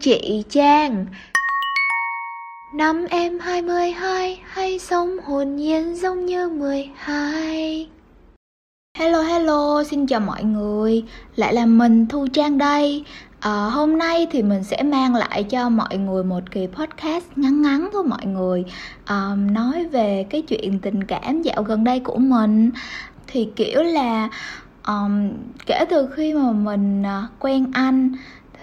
chị Trang. Năm em 22 hay sống hồn nhiên giống như 12 Hello hello, xin chào mọi người. Lại là mình Thu Trang đây. À, Hôm nay thì mình sẽ mang lại cho mọi người một kỳ podcast ngắn ngắn thôi mọi người. À, Nói về cái chuyện tình cảm dạo gần đây của mình. Thì kiểu là um, kể từ khi mà mình uh, quen anh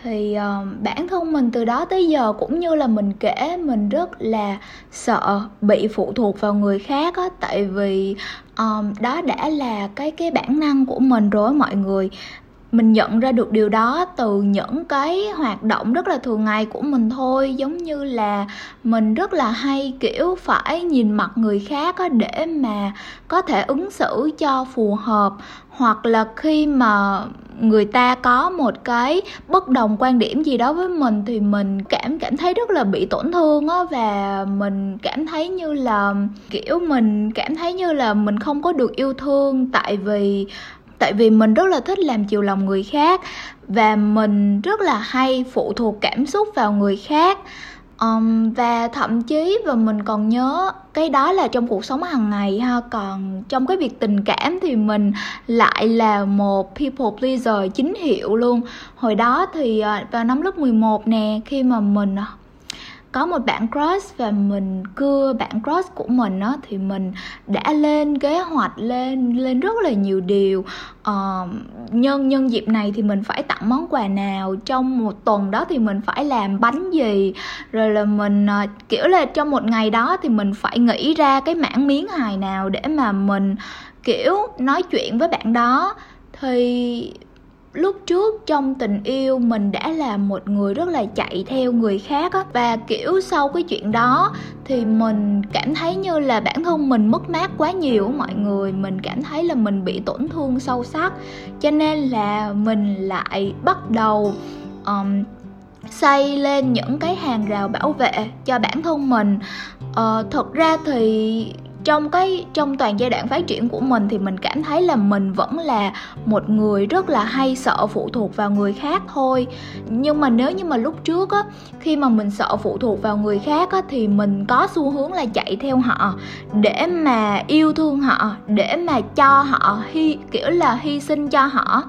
thì uh, bản thân mình từ đó tới giờ cũng như là mình kể mình rất là sợ bị phụ thuộc vào người khác á. Tại vì um, đó đã là cái cái bản năng của mình rồi mọi người mình nhận ra được điều đó từ những cái hoạt động rất là thường ngày của mình thôi. Giống như là mình rất là hay, kiểu, phải nhìn mặt người khác để mà có thể ứng xử cho phù hợp. Hoặc là khi mà người ta có một cái bất đồng quan điểm gì đó với mình thì mình cảm cảm thấy rất là bị tổn thương á. Và mình cảm thấy như là, kiểu, mình cảm thấy như là mình không có được yêu thương. Tại vì tại vì mình rất là thích làm chiều lòng người khác và mình rất là hay phụ thuộc cảm xúc vào người khác. Um, và thậm chí và mình còn nhớ cái đó là trong cuộc sống hàng ngày ha. Còn trong cái việc tình cảm thì mình lại là một people pleaser chính hiệu luôn. Hồi đó thì ờ, vào năm lớp 11 nè khi mà mình ờ, có một bạn crush và mình cưa bạn crush của mình á thì mình đã lên kế hoạch lên lên rất là nhiều điều. Uh, nhân nhân dịp này thì mình phải tặng món quà nào trong một tuần đó thì mình phải làm bánh gì rồi là mình uh, kiểu là trong một ngày đó thì mình phải nghĩ ra cái mảng miếng hài nào để mà mình kiểu nói chuyện với bạn đó. Thì lúc trước trong tình yêu mình đã là một người rất là chạy theo người khác á. Và kiểu sau cái chuyện đó thì mình cảm thấy như là bản thân mình mất mát quá nhiều mọi người. Mình cảm thấy là mình bị tổn thương sâu sắc. Cho nên là mình lại bắt đầu um, xây lên những cái hàng rào bảo vệ cho bản thân mình. Uh, thật ra thì trong cái, trong toàn giai đoạn phát triển của mình thì mình cảm thấy là mình vẫn là một người rất là hay sợ phụ thuộc vào người khác thôi. Nhưng mà nếu như mà lúc trước á, khi mà mình sợ phụ thuộc vào người khác á, thì mình có xu hướng là chạy theo họ để mà yêu thương họ, để mà cho họ hy, kiểu là hy sinh cho họ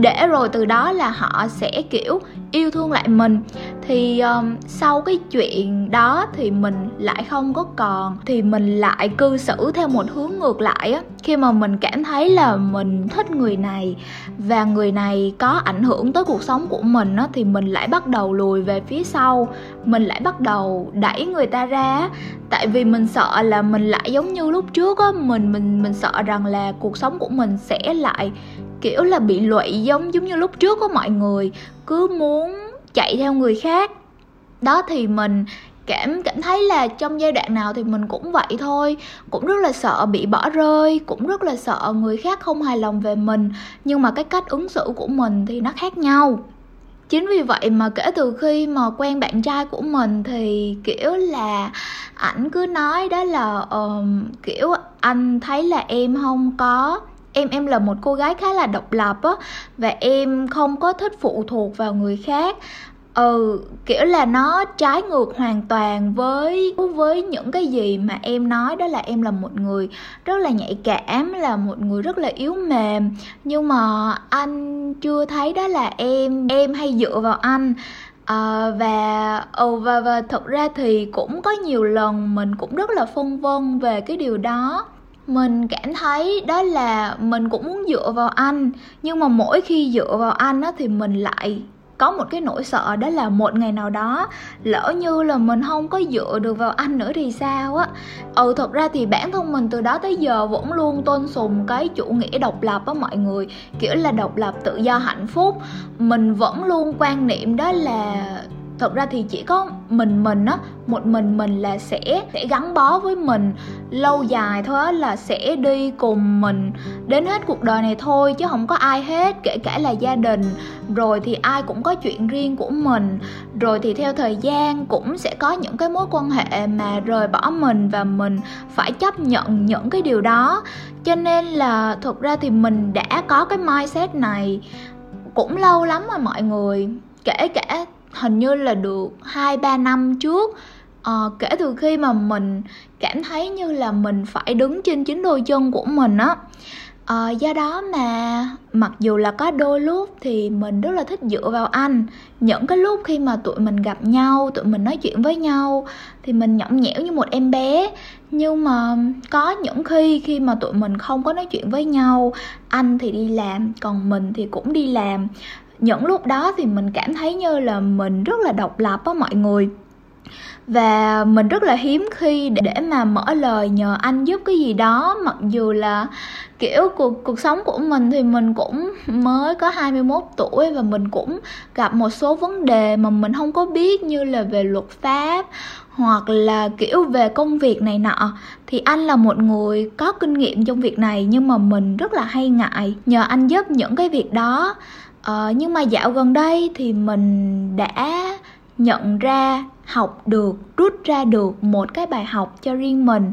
để rồi từ đó là họ sẽ kiểu yêu thương lại mình. Thì um, sau cái chuyện đó thì mình lại không có còn thì mình lại cư xử theo một hướng ngược lại á. Khi mà mình cảm thấy là mình thích người này và người này có ảnh hưởng tới cuộc sống của mình á thì mình lại bắt đầu lùi về phía sau. Mình lại bắt đầu đẩy người ta ra tại vì mình sợ là mình lại giống như lúc trước á mình mình mình sợ rằng là cuộc sống của mình sẽ lại kiểu là bị lụy giống giống như lúc trước của mọi người cứ muốn chạy theo người khác. Đó thì mình cảm cảm thấy là trong giai đoạn nào thì mình cũng vậy thôi cũng rất là sợ bị bỏ rơi cũng rất là sợ người khác không hài lòng về mình nhưng mà cái cách ứng xử của mình thì nó khác nhau. Chính vì vậy mà kể từ khi mà quen bạn trai của mình thì kiểu là ảnh cứ nói đó là um, kiểu anh thấy là em không có em em là một cô gái khá là độc lập á và em không có thích phụ thuộc vào người khác. Ừ kiểu là nó trái ngược hoàn toàn với với những cái gì mà em nói đó là em là một người rất là nhạy cảm là một người rất là yếu mềm. Nhưng mà anh chưa thấy đó là em em hay dựa vào anh. À, và ừ, và và thật ra thì cũng có nhiều lần mình cũng rất là phân vân về cái điều đó mình cảm thấy đó là mình cũng muốn dựa vào anh, nhưng mà mỗi khi dựa vào anh á thì mình lại có một cái nỗi sợ, đó là một ngày nào đó lỡ như là mình không có dựa được vào anh nữa thì sao á. Ừ thật ra thì bản thân mình từ đó tới giờ vẫn luôn tôn sùng cái chủ nghĩa độc lập á mọi người, kiểu là độc lập tự do hạnh phúc. Mình vẫn luôn quan niệm đó là thật ra thì chỉ có mình mình á, một mình mình là sẽ sẽ gắn bó với mình lâu dài thôi á, là sẽ đi cùng mình đến hết cuộc đời này thôi, chứ không có ai hết, kể cả là gia đình. Rồi thì ai cũng có chuyện riêng của mình. Rồi thì theo thời gian cũng sẽ có những cái mối quan hệ mà rời bỏ mình và mình phải chấp nhận những cái điều đó. Cho nên là thực ra thì mình đã có cái mindset này cũng lâu lắm rồi mọi người, kể cả hình như là được hai ba năm trước. Uh, kể từ khi mà mình cảm thấy như là mình phải đứng trên chính đôi chân của mình á. À, do đó mà mặc dù là có đôi lúc thì mình rất là thích dựa vào anh. Những cái lúc khi mà tụi mình gặp nhau tụi mình nói chuyện với nhau thì mình nhõng nhẽo như một em bé. Nhưng mà có những khi khi mà tụi mình không có nói chuyện với nhau anh thì đi làm còn mình thì cũng đi làm những lúc đó thì mình cảm thấy như là mình rất là độc lập á mọi người. Và mình rất là hiếm khi để mà mở lời nhờ anh giúp cái gì đó, mặc dù là, kiểu, cuộc cuộc sống của mình thì mình cũng mới có 21 tuổi và mình cũng gặp một số vấn đề mà mình không có biết như là về luật pháp hoặc là, kiểu, về công việc này nọ. Thì anh là một người có kinh nghiệm trong việc này nhưng mà mình rất là hay ngại nhờ anh giúp những cái việc đó ờ, nhưng mà dạo gần đây thì mình đã nhận ra học được rút ra được một cái bài học cho riêng mình.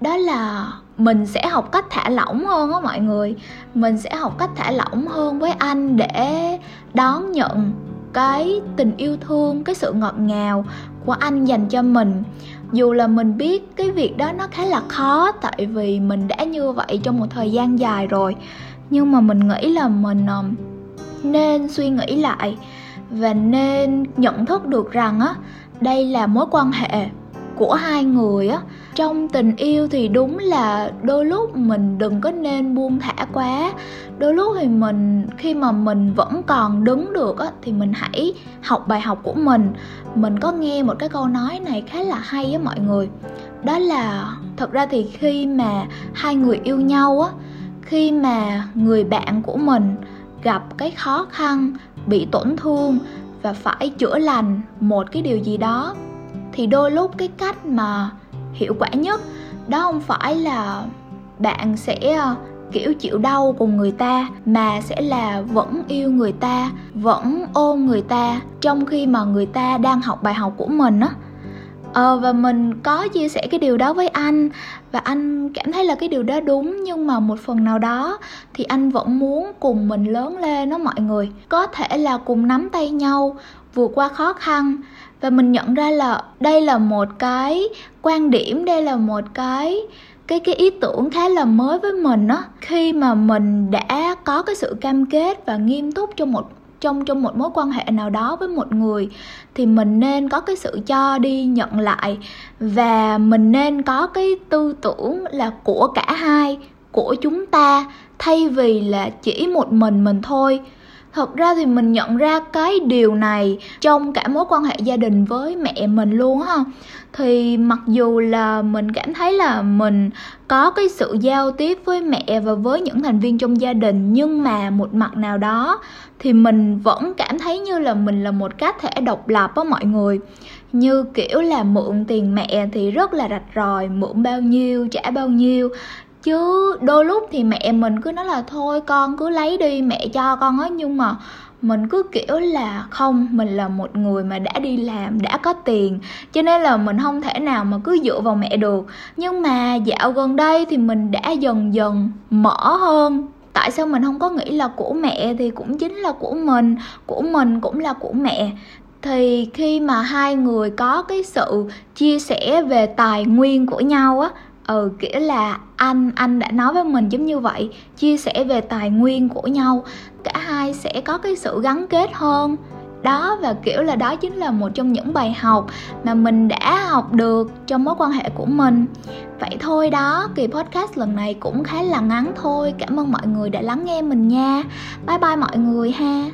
Đó là mình sẽ học cách thả lỏng hơn á mọi người. Mình sẽ học cách thả lỏng hơn với anh để đón nhận cái tình yêu thương cái sự ngọt ngào của anh dành cho mình. Dù là mình biết cái việc đó nó khá là khó tại vì mình đã như vậy trong một thời gian dài rồi. Nhưng mà mình nghĩ là mình um, nên suy nghĩ lại và nên nhận thức được rằng á, đây là mối quan hệ của hai người á. Trong tình yêu thì đúng là đôi lúc mình đừng có nên buông thả quá. Đôi lúc thì mình, khi mà mình vẫn còn đứng được á, thì mình hãy học bài học của mình. Mình có nghe một cái câu nói này khá là hay với mọi người. Đó là, thật ra thì khi mà hai người yêu nhau á, khi mà người bạn của mình gặp cái khó khăn, bị tổn thương và phải chữa lành một cái điều gì đó, thì đôi lúc cái cách mà hiệu quả nhất đó không phải là bạn sẽ ờ, kiểu, chịu đau cùng người ta, mà sẽ là vẫn yêu người ta, vẫn ôm người ta trong khi mà người ta đang học bài học của mình á ờ, và mình có chia sẻ cái điều đó với anh. Và anh cảm thấy là cái điều đó đúng nhưng mà một phần nào đó thì anh vẫn muốn cùng mình lớn lên đó mọi người. Có thể là cùng nắm tay nhau vượt qua khó khăn. Và mình nhận ra là đây là một cái quan điểm đây là một cái cái cái ý tưởng khá là mới với mình á. Khi mà mình đã có cái sự cam kết và nghiêm túc trong một trong trong một mối quan hệ nào đó với một người thì mình nên có cái sự cho đi nhận lại và mình nên có cái tư tưởng là của cả hai, của chúng ta thay vì là chỉ một mình mình thôi thật ra thì mình nhận ra cái điều này trong cả mối quan hệ gia đình với mẹ mình luôn ha. Thì mặc dù là mình cảm thấy là mình có cái sự giao tiếp với mẹ và với những thành viên trong gia đình, nhưng mà một mặt nào đó thì mình vẫn cảm thấy như là mình là một cá thể độc lập á mọi người. Như kiểu là mượn tiền mẹ thì rất là rạch ròi, mượn bao nhiêu, trả bao nhiêu chứ đôi lúc thì mẹ mình cứ nói là thôi con cứ lấy đi mẹ cho con á. Nhưng mà mình cứ kiểu là không, mình là một người mà đã đi làm, đã có tiền, cho nên là mình không thể nào mà cứ dựa vào mẹ được. Nhưng mà dạo gần đây thì mình đã dần dần mở hơn. Tại sao mình không có nghĩ là của mẹ thì cũng chính là của mình của mình cũng là của mẹ. Thì khi mà hai người có cái sự chia sẻ về tài nguyên của nhau á ừ kiểu là anh anh đã nói với mình giống như vậy, chia sẻ về tài nguyên của nhau, cả hai sẽ có cái sự gắn kết hơn. Đó, và kiểu là đó chính là một trong những bài học mà mình đã học được trong mối quan hệ của mình. Vậy thôi đó, kỳ podcast lần này cũng khá là ngắn thôi. Cảm ơn mọi người đã lắng nghe mình nha. Bye bye mọi người ha.